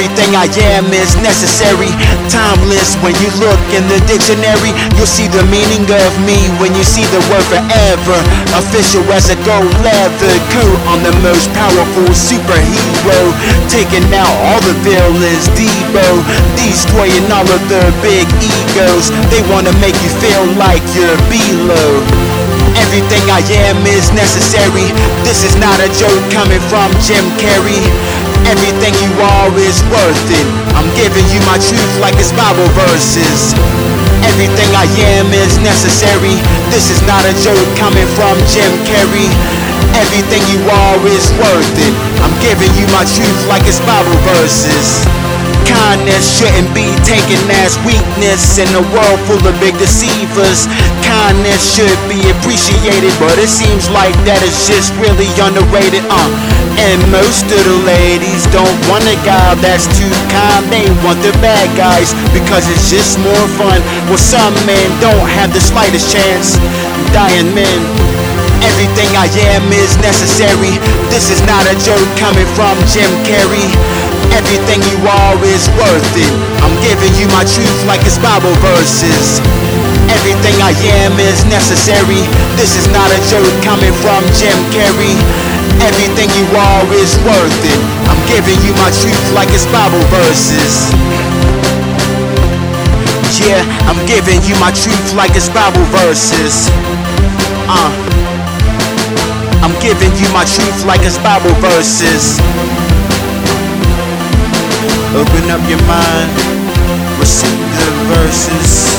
Everything I am is necessary, timeless. When you look in the dictionary, you'll see the meaning of me when you see the word forever. Official as a gold leather coat on the most powerful superhero. Taking out all the villains, Debo. Destroying all of the big egos. They wanna make you feel like you're below. Everything I am is necessary. This is not a joke coming from Jim Carrey. Everything you are is worth it. I'm giving you my truth like it's Bible verses. Everything I am is necessary. This is not a joke coming from Jim Carrey. Everything you are is worth it. I'm giving you my truth like it's Bible verses. Kindness shouldn't be taken as weakness in a world full of big deceivers. Kindness should be appreciated, but it seems like that is just really underrated. Uh, and most of the ladies don't want a guy that's too kind. They want the bad guys because it's just more fun. Well, some men don't have the slightest chance. Dying men. Everything I am is necessary. This is not a joke coming from Jim Carrey. Everything you are is worth it. I'm giving you my truth like it's Bible verses. Everything I am is necessary. This is not a joke coming from Jim Carrey. Everything you are is worth it. I'm giving you my truth like it's Bible verses. Yeah, I'm giving you my truth like it's Bible verses. Uh. I'm giving you my truth like it's Bible verses. Open up your mind, receive the verses,